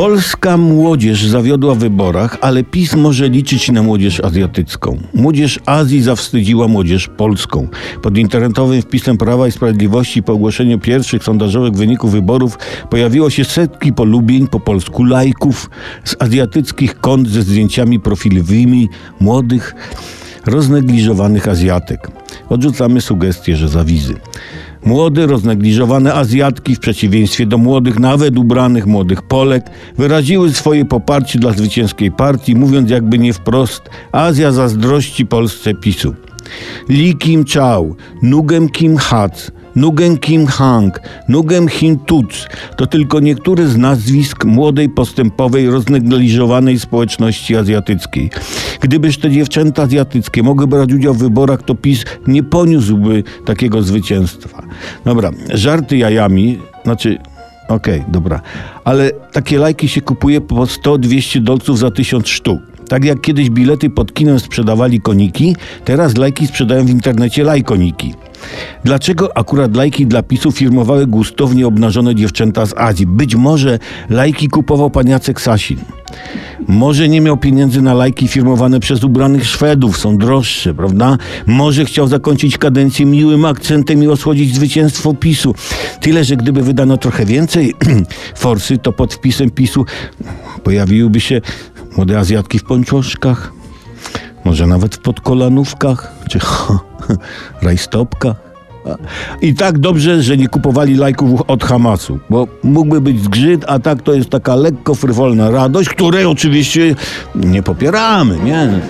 Polska młodzież zawiodła w wyborach, ale PiS może liczyć na młodzież azjatycką. Młodzież Azji zawstydziła młodzież polską. Pod internetowym wpisem Prawa i Sprawiedliwości po ogłoszeniu pierwszych sondażowych wyników wyborów pojawiło się setki polubień po polsku lajków z azjatyckich kont ze zdjęciami profilowymi młodych, roznegliżowanych Azjatek. Odrzucamy sugestie, że za wizy. Młode, roznegliżowane Azjatki, w przeciwieństwie do młodych, nawet ubranych młodych Polek, wyraziły swoje poparcie dla zwycięskiej partii, mówiąc jakby nie wprost: Azja zazdrości Polsce PiSu. Li Kim Chao, Nugem Kim Hac, Nugem Kim Hang, Nugem Hin Tuc to tylko niektóre z nazwisk młodej, postępowej, roznegliżowanej społeczności azjatyckiej. Gdybyż te dziewczęta azjatyckie mogły brać udział w wyborach, to PiS nie poniósłby takiego zwycięstwa. Dobra, żarty jajami, znaczy Okej, dobra. Ale takie lajki się kupuje po 100-200 dolców za 1000 sztuk. Tak jak kiedyś bilety pod kinem sprzedawali koniki, teraz lajki sprzedają w internecie lajkoniki. Dlaczego akurat lajki dla PiSu firmowały gustownie obnażone dziewczęta z Azji? Być może lajki kupował pan Jacek Sasin. Może nie miał pieniędzy na lajki firmowane przez ubranych Szwedów, są droższe, prawda? Może chciał zakończyć kadencję miłym akcentem i osłodzić zwycięstwo PiSu. Tyle, że gdyby wydano trochę więcej forsy, to pod wpisem PiSu pojawiłyby się młode Azjatki w pończoszkach, może nawet w podkolanówkach, czy rajstopkach. I tak dobrze, że nie kupowali lajków od Hamasu, bo mógłby być zgrzyt, a tak to jest taka lekko frywolna radość, której oczywiście nie popieramy, nie?